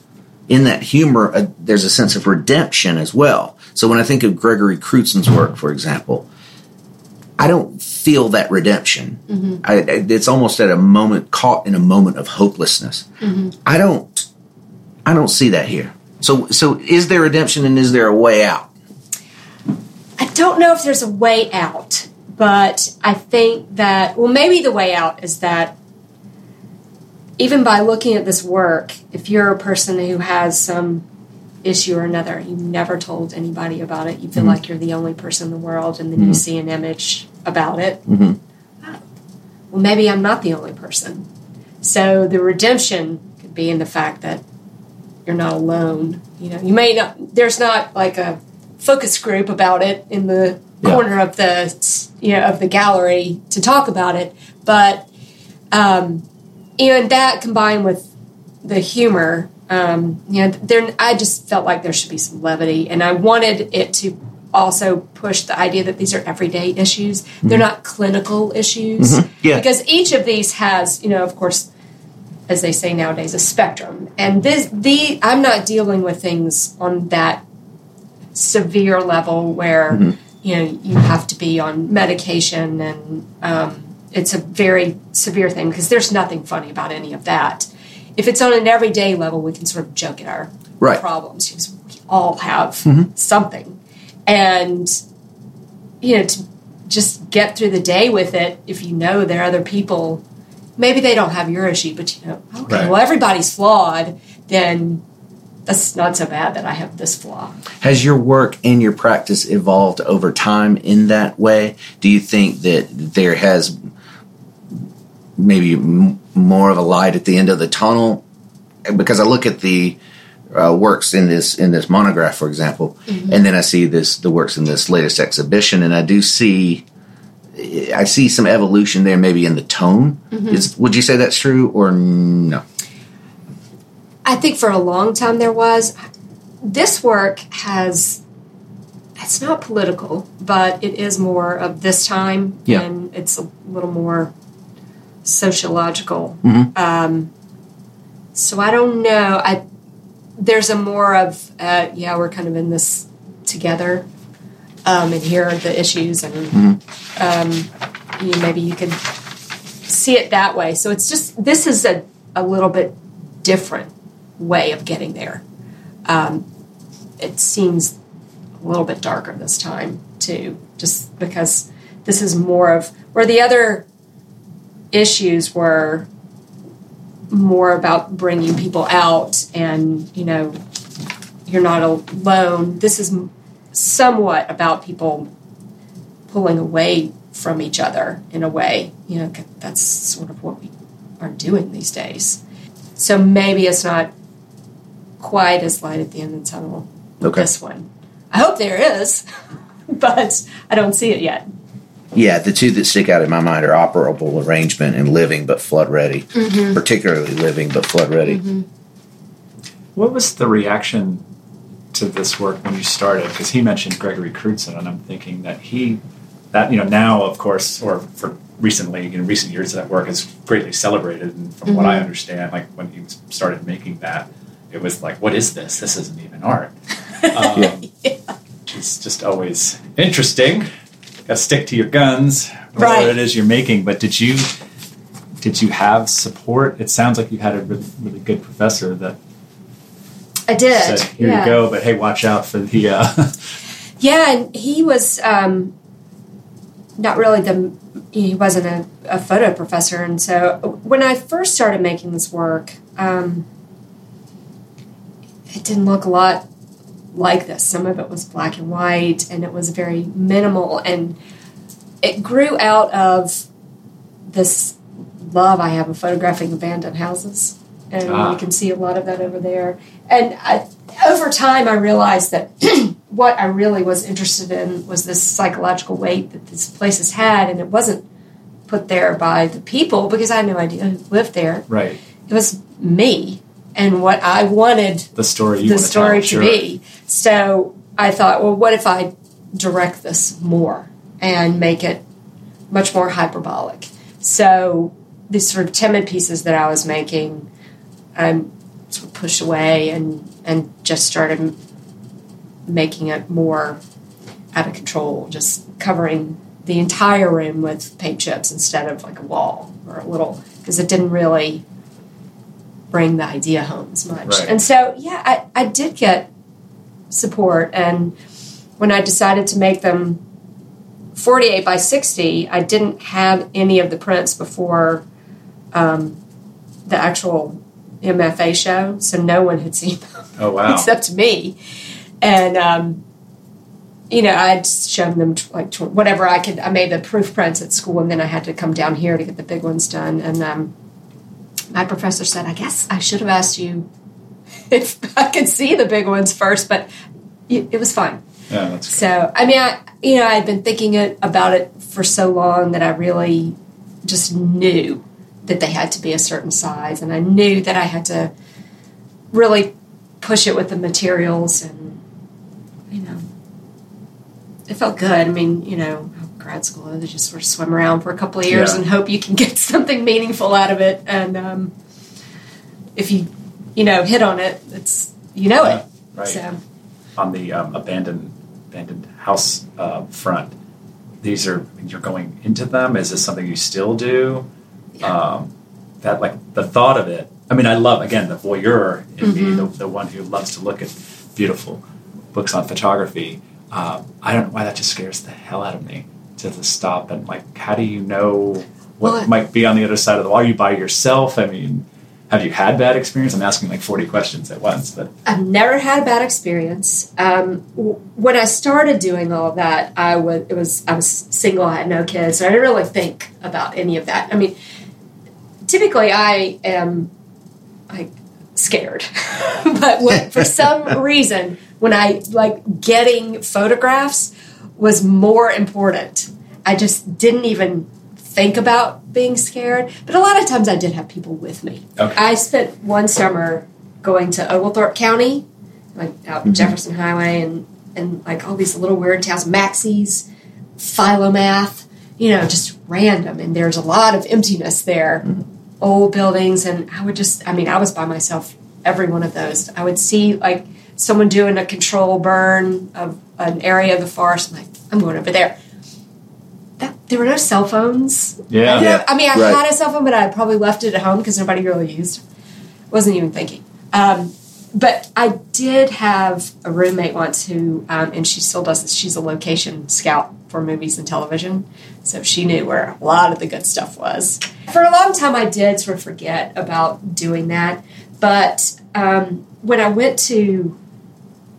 S4: in that humor, uh, there's a sense of redemption as well. So when I think of Gregory Crewdson work, for example, I don't feel that redemption. I, I- it's almost at a moment caught in a moment of hopelessness. I don't. I don't see that here. So, so is there redemption and is there a way out?
S3: I don't know if there's a way out, but I think that, well, maybe the way out is that even by looking at this work, if you're a person who has some issue or another, you never told anybody about it, you feel mm-hmm. like you're the only person in the world, and then you mm-hmm. see an image about it. Oh, well, maybe I'm not the only person. So the redemption could be in the fact that you're not alone. You know, you may not. There's not like a focus group about it in the
S4: Yeah.
S3: corner of the you know of the gallery to talk about it, but um, and that combined with the humor, um, you know, there. I just felt like there should be some levity, and I wanted it to also push the idea that these are everyday issues. They're not clinical issues,
S4: Yeah.
S3: because each of these has, you know, of course, as they say nowadays, a spectrum. And this, the, I'm not dealing with things on that severe level where you know you have to be on medication and um, it's a very severe thing because there's nothing funny about any of that. If it's on an everyday level, we can sort of joke at our
S4: Right.
S3: problems because we all have mm-hmm. something, and you know to just get through the day with it. If you know there are other people, maybe they don't have your issue, but you know, oh, okay,
S2: Right.
S3: well everybody's flawed, then that's not so bad that I have this flaw.
S4: Has your work and your practice evolved over time in that way? Do you think that there has maybe m- more of a light at the end of the tunnel? Because I look at the uh, works in this in this monograph, for example, and then I see this the works in this latest exhibition, and I do see I see some evolution there, maybe in the tone. Is, would you say that's true or no?
S3: I think for a long time there was. This work has, it's not political, but it is more of this time,
S4: Yeah.
S3: and it's a little more sociological.
S4: Mhm.
S3: Um, so I don't know. I there's a more of uh, yeah, we're kind of in this together, um, and here are the issues, and um, you know, maybe you could see it that way. So it's just this is a, a little bit different way of getting there. Um, it seems a little bit darker this time too, just because this is more of where the other issues were more about bringing people out and you know you're not alone. This is somewhat about people pulling away from each other in a way. You know that's sort of what we are doing these days. So maybe it's not quite as light at the end of the tunnel
S4: Okay.
S3: this one. I hope there is, [laughs] but I don't see it yet.
S4: Yeah, the two that stick out in my mind are operable arrangement and living but flood ready, mm-hmm. particularly living but flood ready. Mm-hmm.
S2: What was the reaction to this work when you started? Because he mentioned Gregory Crewdson, and I'm thinking that he, that you know, now of course, or for recently in recent years, that work is greatly celebrated. And from what I mm-hmm. understand, like when he started making that, it was like, "What is this? This isn't even art." [laughs] Um,
S4: Yeah.
S2: It's just always interesting. Got to stick to your guns, whatever
S3: what
S2: it is you're making. But did you did you have support? It sounds like you had a really, really good professor that
S3: I did.
S2: said, "Here
S3: yeah.
S2: you go," but hey, watch out for the. Uh, [laughs]
S3: Yeah, and he was um, not really the. He wasn't a, a photo professor, and so when I first started making this work, um, it didn't look a lot like this. Some of it was black and white, and it was very minimal, and it grew out of this love I have of photographing abandoned houses, and
S2: Ah.
S3: you can see a lot of that over there. And I, over time, I realized that [clears throat] what I really was interested in was this psychological weight that these places had, and it wasn't put there by the people because I had no idea who lived there.
S2: right,
S3: It was me and what I wanted
S2: the story you
S3: the
S2: to
S3: story to
S2: sure.
S3: be. So I thought, well, what if I direct this more and make it much more hyperbolic? So these sort of timid pieces that I was making, I sort of pushed away and and just started making it more out of control, just covering the entire room with paint chips instead of like a wall or a little because it didn't really bring the idea home as much.
S2: Right.
S3: And so, yeah, I, I did get support. And when I decided to make them 48 by 60, I didn't have any of the prints before um, the actual MFA show. So no one had seen them
S2: Oh wow! [laughs]
S3: except me. And, um, you know, I'd shown them like whatever I could. I made the proof prints at school, and then I had to come down here to get the big ones done. And um, my professor said, "I guess I should have asked you if I could see the big ones first, but it, was fine."
S2: yeah,
S3: So, I mean, I you know, I'd been thinking it, about it for so long that I really just knew that they had to be a certain size, and I knew that I had to really push it with the materials, and you know, it felt good. I mean, you know, grad school, they just sort of swim around for a couple of years
S2: Yeah.
S3: and hope you can get [laughs] something meaningful out of it, and um, if you you know hit on it, it's you know it.
S2: right.
S3: So.
S2: on the um, abandoned abandoned house uh, front. These are you're going into them. Is this something you still do? Um, that like the thought of it. I mean, I love again the voyeur in me, the, the one who loves to look at beautiful books on photography. Um, I don't know why that just scares the hell out of me to just stop and like, how do you know what
S3: Well, it-
S2: might be on the other side of the wall? Are you by yourself? I mean, have you had bad experience? I'm asking like 40 questions at once, but
S3: I've never had a bad experience. Um, w- when I started doing all that, I was it was I was single, I had no kids, so I didn't really think about any of that. I mean, typically I am like scared, [laughs] but when, for some [laughs] reason, when I like getting photographs was more important. I just didn't even think about being scared. But a lot of times I did have people with me.
S2: Okay.
S3: I spent one summer going to Oglethorpe County, like out mm-hmm. Jefferson Highway, and and like all these little weird towns, Maxeys, Philomath, you know, just random. And there's a lot of emptiness there, mm-hmm. old buildings, and I would just, I mean, I was by myself every one of those. I would see like someone doing a control burn of an area of the forest. I'm like, I'm going over there. That, there were no cell phones.
S2: Yeah.
S3: I,
S4: Yeah,
S3: I mean, I
S4: right.
S3: had a cell phone, but I probably left it at home because nobody really used. it. Wasn't even thinking. Um, but I did have a roommate once who, um, and she still does this. She's a location scout for movies and television, so she knew where a lot of the good stuff was. For a long time, I did sort of forget about doing that, but um, when I went to,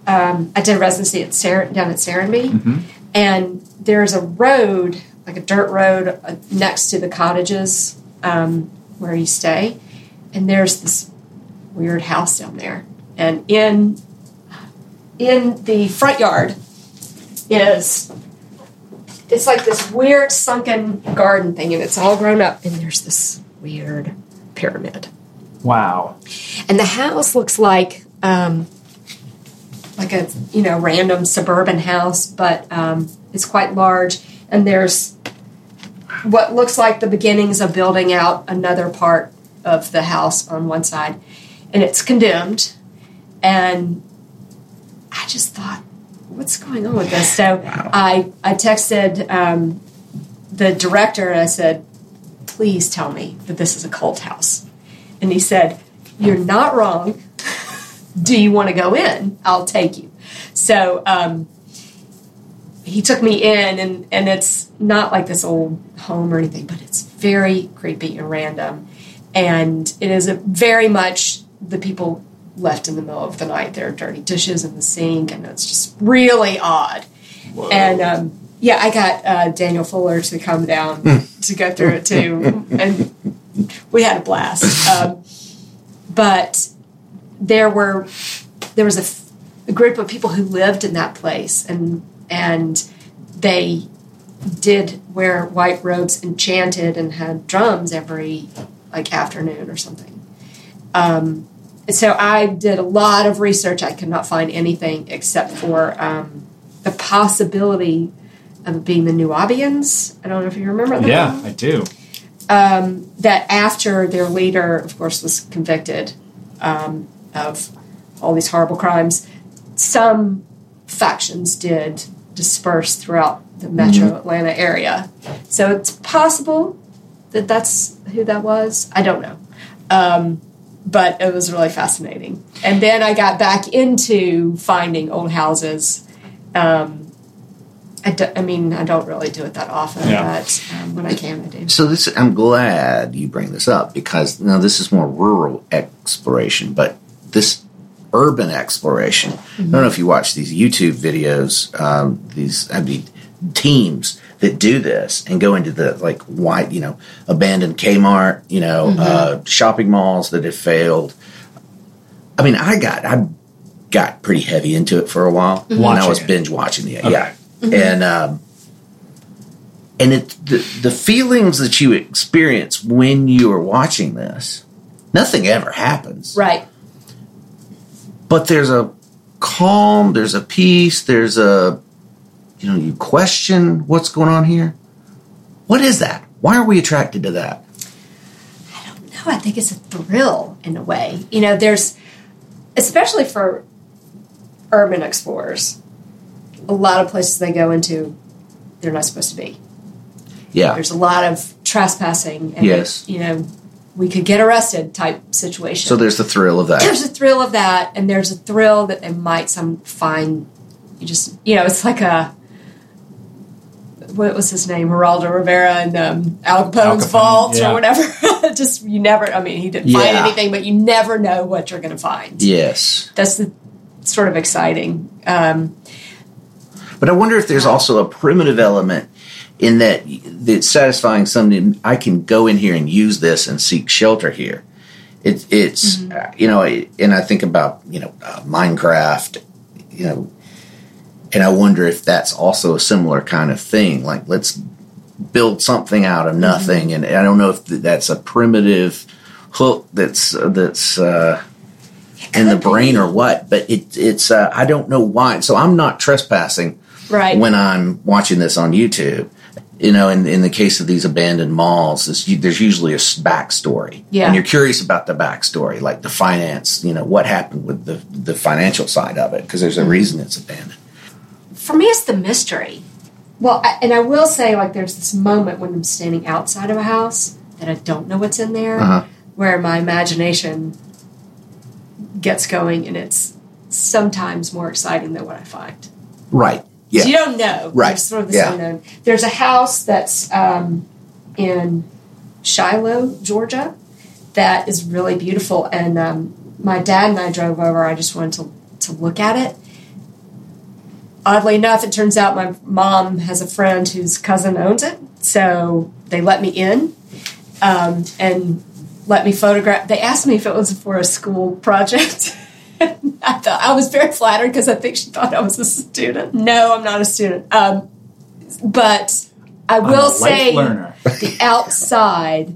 S3: um, I did a residency at Ser- down at Serenbe, and there's a road, like a dirt road, uh, next to the cottages um, where you stay, and there's this weird house down there, and in in the front yard is it's like this weird sunken garden thing, and it's all grown up, and there's this weird pyramid,
S2: wow.
S3: and the house looks like um, like a you know random suburban house, but um, it's quite large, and there's what looks like the beginnings of building out another part of the house on one side, and it's condemned, and I just thought, what's going on with this? So I I texted um, the director and I said, please tell me that this is a cult house, and he said, you're not wrong. [laughs] Do you want to go in? I'll take you. So um, he took me in, and, and it's not like this old home or anything, but it's very creepy and random. And it is a very much the people left in the middle of the night. There are dirty dishes in the sink, and it's just really odd. And um, yeah, I got uh, Daniel Fuller to come down to go through it too, and we had a blast. Um, but there were there was a, f- a group of people who lived in that place, and and they did wear white robes and chanted and had drums every like afternoon or something. Um, so I did a lot of research. I could not find anything except for um, the possibility of being the Nuwaubians. I don't know if you remember them.
S2: Yeah, I do.
S3: Um, that after their leader, of course, was convicted um, of all these horrible crimes, some factions did disperse throughout the metro Atlanta area. So it's possible that that's who that was. I don't know. Um, but it was really fascinating. And then I got back into finding old houses. Um, I, do, I mean, I don't really do it that often,
S2: Yeah.
S3: but um, when I can, I do.
S4: So this, I'm glad you bring this up because now this is more rural exploration, but this urban exploration. I don't know if you watch these YouTube videos. Um, these I mean teams that do this and go into the like white, you know, abandoned Kmart, you know, uh, shopping malls that have failed. I mean, I got I got pretty heavy into it for a while when I was binge watching it.
S2: Okay.
S4: Yeah, and um, and it the, the feelings that you experience when you are watching this, nothing ever happens.
S3: Right.
S4: But there's a calm, there's a peace, there's a you know, you question what's going on here. What is that? Why are we attracted to that?
S3: I don't know. I think it's a thrill in a way. You know, there's, especially for urban explorers, a lot of places they go into, they're not supposed to be.
S4: Yeah.
S3: There's a lot of trespassing. And
S4: Yes.
S3: You know, we could get arrested type situation.
S4: So there's the thrill of that.
S3: there's a thrill of that, and there's a thrill that they might some find. You just, you know, it's like a what was his name, Geraldo Rivera and um, Al Capone's
S2: Capone,
S3: vault
S2: yeah.
S3: or whatever. [laughs] Just you never. I mean, he didn't find anything, but you never know what you're going to find.
S4: Yes.
S3: That's the sort of exciting. Um,
S4: But I wonder if there's also a primitive element in that that's satisfying something. I can go in here and use this and seek shelter here. It, it's
S3: Mm-hmm.
S4: uh, you know, and I think about you know uh, Minecraft, you know, and I wonder if that's also a similar kind of thing. Like let's build something out
S3: Mm-hmm.
S4: of nothing, and I don't know if that's a primitive hook that's uh, that's. Uh, in the brain or what, but it, it's uh, I don't know why. So I'm not trespassing
S3: right.
S4: when I'm watching this on YouTube. You know, in, in the case of these abandoned malls, there's usually a backstory,
S3: Yeah.
S4: and you're curious about the backstory, like the finance. You know, what happened with the the financial side of it, because there's
S3: Mm-hmm.
S4: a reason it's abandoned.
S3: for me, it's the mystery. Well, I, and I will say, like, there's this moment when I'm standing outside of a house that I don't know what's in there,
S4: Uh-huh.
S3: where my imagination gets going, and it's sometimes more exciting than what I find.
S4: Right. Yeah.
S3: So you don't know.
S4: Right.
S3: There's sort of
S4: Yeah.
S3: unknown. There's a house that's um, in Shiloh, Georgia, that is really beautiful. And um, my dad and I drove over. I just wanted to, to look at it. Oddly enough, it turns out my mom has a friend whose cousin owns it. So they let me in um, and let me photograph. They asked me if it was for a school [laughs] project. [laughs] I thought I was very flattered because I think she thought I was a student. No, I'm not a student. Um, but I
S2: I'm a
S3: will say
S2: learner.
S3: the outside.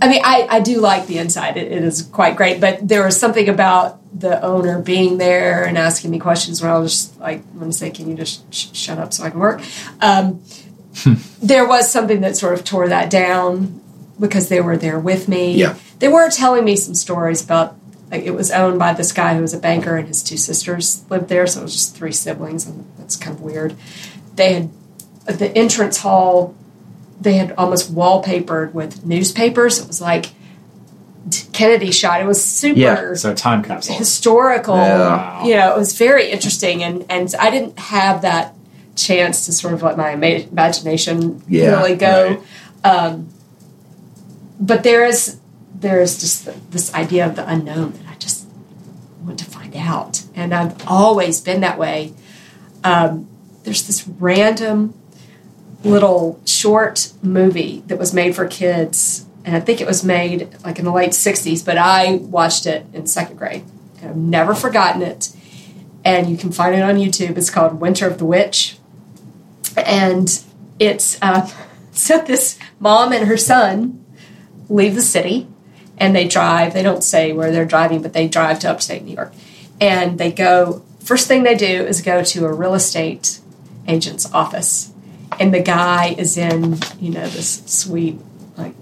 S3: I mean, I, I do like the inside. It, it is quite great, but there was something about the owner being there and asking me questions where I was just like, I'm going to say, "Can you just sh- shut up so I can work?" Um, there was something that sort of tore that down because they were there with me.
S4: Yeah.
S3: They were telling me some stories about like it was owned by this guy who was a banker and his two sisters lived there, so it was just three siblings, and that's kind of weird. They had the entrance hall. They had almost wallpapered with newspapers. It was like Kennedy shot. It was super
S4: Yeah,
S2: So time capsule.
S3: historical.
S4: Yeah.
S3: You know, it was very interesting, and and I didn't have that chance to sort of let my imagination
S4: Yeah,
S3: really go.
S2: right.
S3: Um, but there is there is just th- this idea of the unknown that I just want to find out, and I've always been that way. Um, there's this random little short movie that was made for kids, and I think it was made like in the late '60s, but I watched it in second grade. And I've never forgotten it, and you can find it on YouTube. It's called Winter of the Witch, and it's uh, [laughs] so this mom and her son leave the city and they drive. They don't say where they're driving, but they drive to upstate New York. And they go, first thing they do is go to a real estate agent's office. And the guy is in, you know, this sweet, like,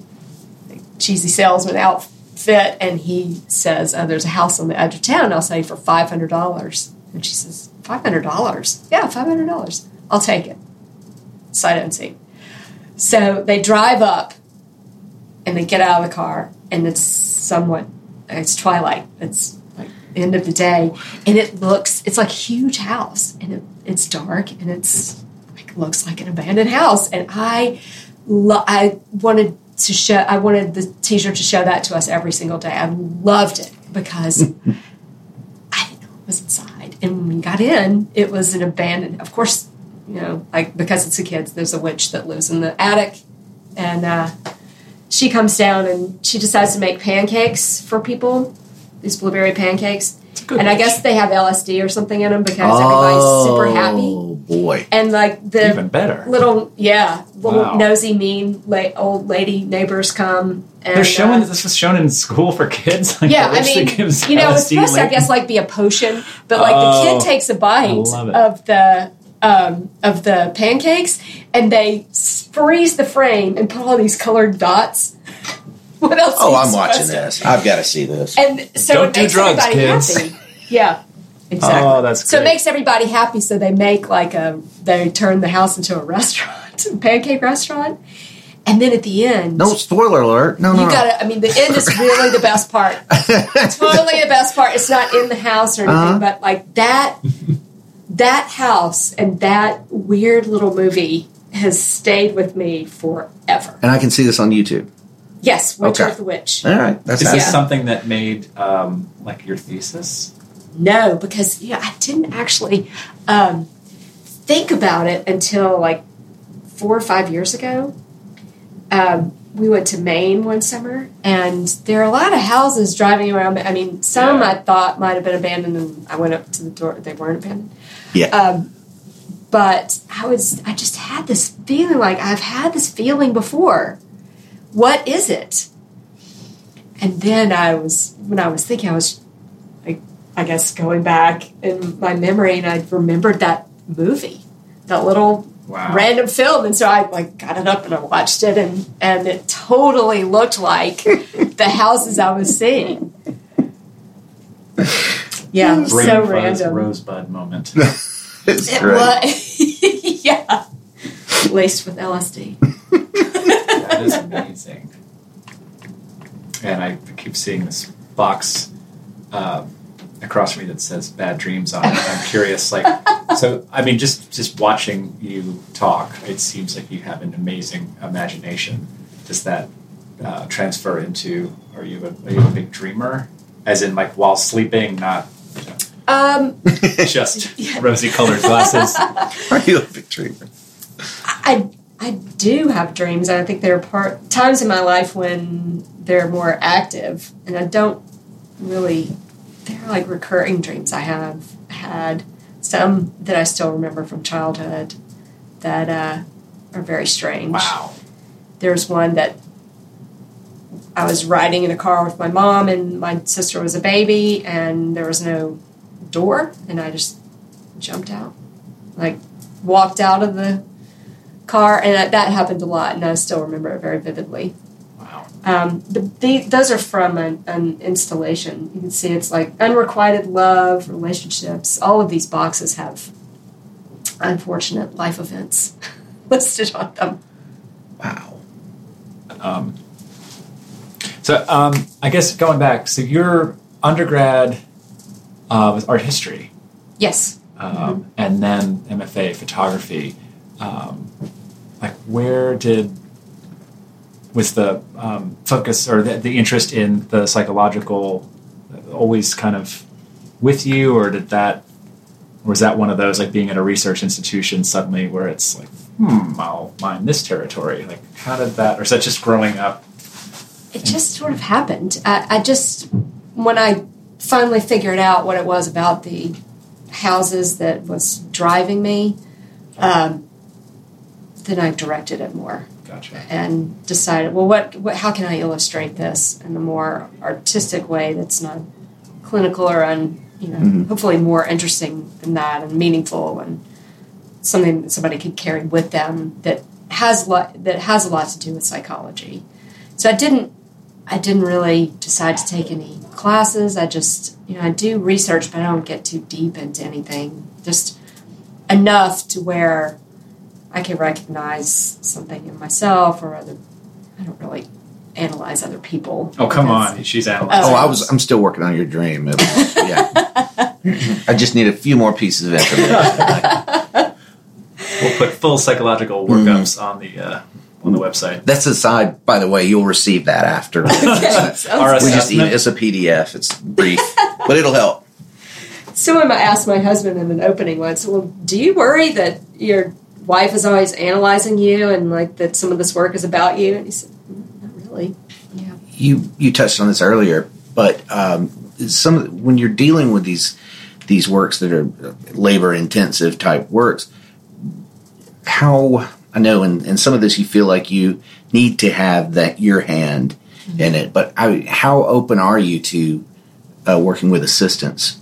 S3: cheesy salesman outfit. And he says, oh, there's a house on the edge of town, I'll say for $500. And she says, $500? Yeah, $500. I'll take it. Sight unseen. So they drive up and they get out of the car and it's somewhat it's twilight. It's like end of the day. And it looks it's like a huge house and it, it's dark and it's like looks like an abandoned house. And i lo- i wanted to show i wanted the teacher to show that to us every single day. I loved it because [laughs] i didn't know what was inside. And when we got in it was an abandoned of course you know like because it's the kids there's a witch that lives in the attic. And uh she comes down and she decides to make pancakes for people, these blueberry pancakes.
S2: good
S3: And I guess they have LSD or something in them because everybody's super happy.
S4: Oh boy.
S3: And like the
S2: Even better.
S3: little, yeah, little
S2: Wow.
S3: nosy, mean la- old lady neighbors come. And,
S2: They're showing
S3: uh,
S2: this was shown in school for kids. [laughs] Like
S3: yeah, I
S2: that
S3: mean,
S2: gives
S3: you know, it's supposed to, I guess, like be a potion, but like the
S2: Oh,
S3: kid takes a bite of the um, of the pancakes, and they freeze the frame and put all these colored dots. [laughs] what else?
S4: Oh, I'm watching
S3: to-
S4: this. I've got to see this.
S3: And so
S2: Don't
S3: it
S2: do
S3: makes
S2: drugs,
S3: everybody
S2: kids.
S3: happy. Yeah, exactly.
S2: Oh, that's
S3: so it makes everybody happy. So they make like a they turn the house into a [laughs] restaurant, a pancake restaurant, and then at the end,
S4: No spoiler alert. No, no,
S3: you gotta. I mean, the end is really the best part. [laughs] totally the best part. It's not in the house or anything,
S4: Uh-huh.
S3: but like that, that house and that weird little movie has stayed with me forever.
S4: And I can see this on YouTube.
S3: Yes, Witch
S4: Okay.
S3: Earth the Witch.
S4: All right, that's
S2: Is this
S3: Yeah.
S2: something that made um, like your thesis?
S3: No, because yeah, I didn't actually um, think about it until like four or five years ago. Um, we went to Maine one summer, and there are a lot of houses driving around. I mean, some
S2: Yeah.
S3: I thought might have been abandoned, and I went up to the door; they weren't abandoned.
S4: yeah.
S3: Um, but I was, I just had this feeling like I've had this feeling before. What is it? And then I was, when I was thinking, I was, like, I guess going back in my memory, and I remembered that movie, that little
S2: Wow.
S3: random film, and so I like got it up and I watched it, and and it totally looked like [laughs] the houses I was seeing. Yeah,
S2: Brain
S3: so
S2: fuzz
S3: random.
S2: rosebud moment. [laughs]
S4: it's
S3: It
S4: great.
S3: was, [laughs] yeah, laced with LSD.
S2: that is amazing. And I keep seeing this box um, across from me that says "Bad Dreams" on it. I'm curious, like, [laughs] so I mean, just just watching you talk, it seems like you have an amazing imagination. Does that uh, transfer into? Are you a, are you a big dreamer? As in, like, while sleeping, not you know,
S3: Um, [laughs]
S2: just [laughs] rosy-colored glasses.
S4: Are you a big dreamer?
S3: I I do have dreams, and I think there are part times in my life when they're more active, and I don't really. They're like recurring dreams I have had. Some that I still remember from childhood that uh, are very strange.
S2: Wow.
S3: There's one that I was riding in a car with my mom, and my sister was a baby, and there was no door, and I just jumped out, like walked out of the car, and that- that happened a lot, and I still remember it very vividly. Um, the, the, those are from an, an installation. You can see it's like unrequited love, relationships. All of these boxes have unfortunate life events [laughs] listed on them.
S4: Wow.
S2: Um, so um, I guess going back, so your undergrad uh, was art history,
S3: Yes.
S2: um, and then MFA photography. Um, like, where did was the um, focus or the, the interest in the psychological always kind of with you, or did that, or was that one of those like being at a research institution suddenly where it's like, hmm, I'll mine this territory? Like, how did that, or is that just growing up?
S3: It just sort of happened. I, I just, when I finally figured out what it was about the houses that was driving me, um, then I directed it more.
S2: Gotcha.
S3: and decided, well, what, what, how can I illustrate this in a more artistic way that's not clinical or un, you know, mm-hmm. hopefully more interesting than that and meaningful and something that somebody could carry with them that has lot that has a lot to do with psychology. So I didn't, I didn't really decide to take any classes. I just, you know, I do research, but I don't get too deep into anything. Just enough to where I can recognize something in myself or other. I don't really analyze other people.
S2: Oh come on, she's analyzing.
S4: Oh, I was. I'm still working on your dream. It was- yeah. [laughs] I just need a few more pieces of information.
S2: We'll put full psychological workups on the uh, on the website.
S4: That's aside, by the way. You'll receive that after. [laughs]
S3: Sounds
S2: Our
S4: we just
S2: assessment?
S4: it's a PDF. It's brief, [laughs] but it'll help.
S3: Someone asked my husband in an opening once, "Well, do you worry that your wife is always analyzing you and like that some of this work is about you?" And he said, "Mm, "Not really." Yeah.
S4: You you touched on this earlier, but um, some when you're dealing with these these works that are labor intensive type works, how I know in, in some of this you feel like you need to have that your hand in it, but I, how open are you to uh, working with assistants?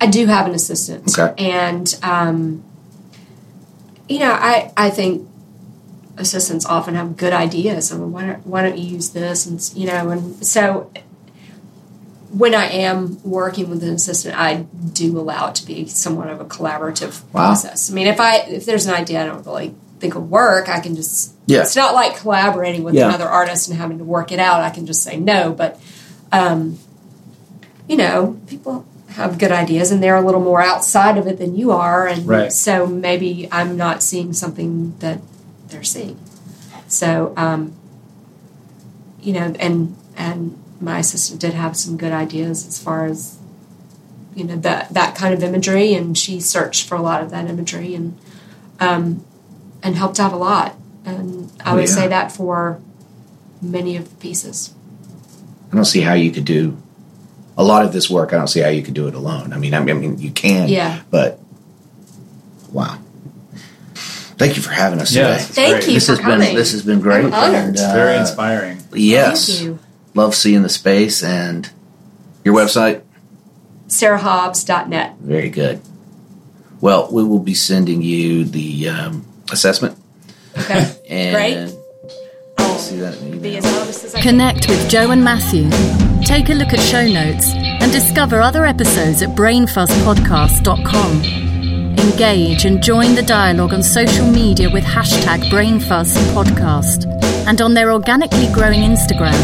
S3: I do have an assistant,
S4: Okay.
S3: and um, you know, I I think assistants often have good ideas. I mean, why don't why don't you use this? And you know, and so when I am working with an assistant, I do allow it to be somewhat of a collaborative
S4: Wow.
S3: process. I mean, if I if there's an idea I don't really think will work, I can just
S4: Yeah.
S3: It's not like collaborating with
S4: Yeah.
S3: another artist and having to work it out. I can just say no, but um, you know, people have good ideas and they're a little more outside of it than you are, and
S2: Right.
S3: so maybe I'm not seeing something that they're seeing. So, um, you know, and and my assistant did have some good ideas as far as you know that that kind of imagery, and she searched for a lot of that imagery and um, and helped out a lot. And I
S4: Oh,
S3: would
S4: yeah.
S3: say that for many of the pieces.
S4: I don't see how you could do a lot of this work. I don't see how you could do it alone. I mean, I mean, I mean you can,
S3: Yeah.
S4: but wow. Thank you for having us
S2: Yeah,
S4: today.
S3: Thank
S2: great.
S3: you
S4: This
S3: for
S4: has
S3: coming.
S4: been this has been great.
S3: I'm honored.
S4: and,
S2: It's
S4: uh,
S2: very inspiring.
S4: Yes,
S3: Thank you.
S4: love seeing the space and your website.
S3: SarahHobbs.net.
S4: Very good. Well, we will be sending you the um, assessment
S3: Okay. [laughs]
S4: and
S3: Great. I'll
S4: see that in the
S3: be as honest as I can.
S1: Connect with Joe and Matthew. Take a look at show notes and discover other episodes at brainfuzzpodcast.com. Engage and join the dialogue on social media with hashtag BrainFuzzPodcast and on their organically growing Instagram,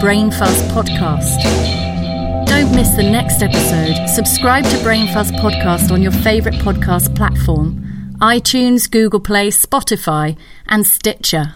S1: BrainFuzz Podcast. Don't miss the next episode. Subscribe to Brainfuzz Podcast on your favorite podcast platform iTunes, Google Play, Spotify, and Stitcher.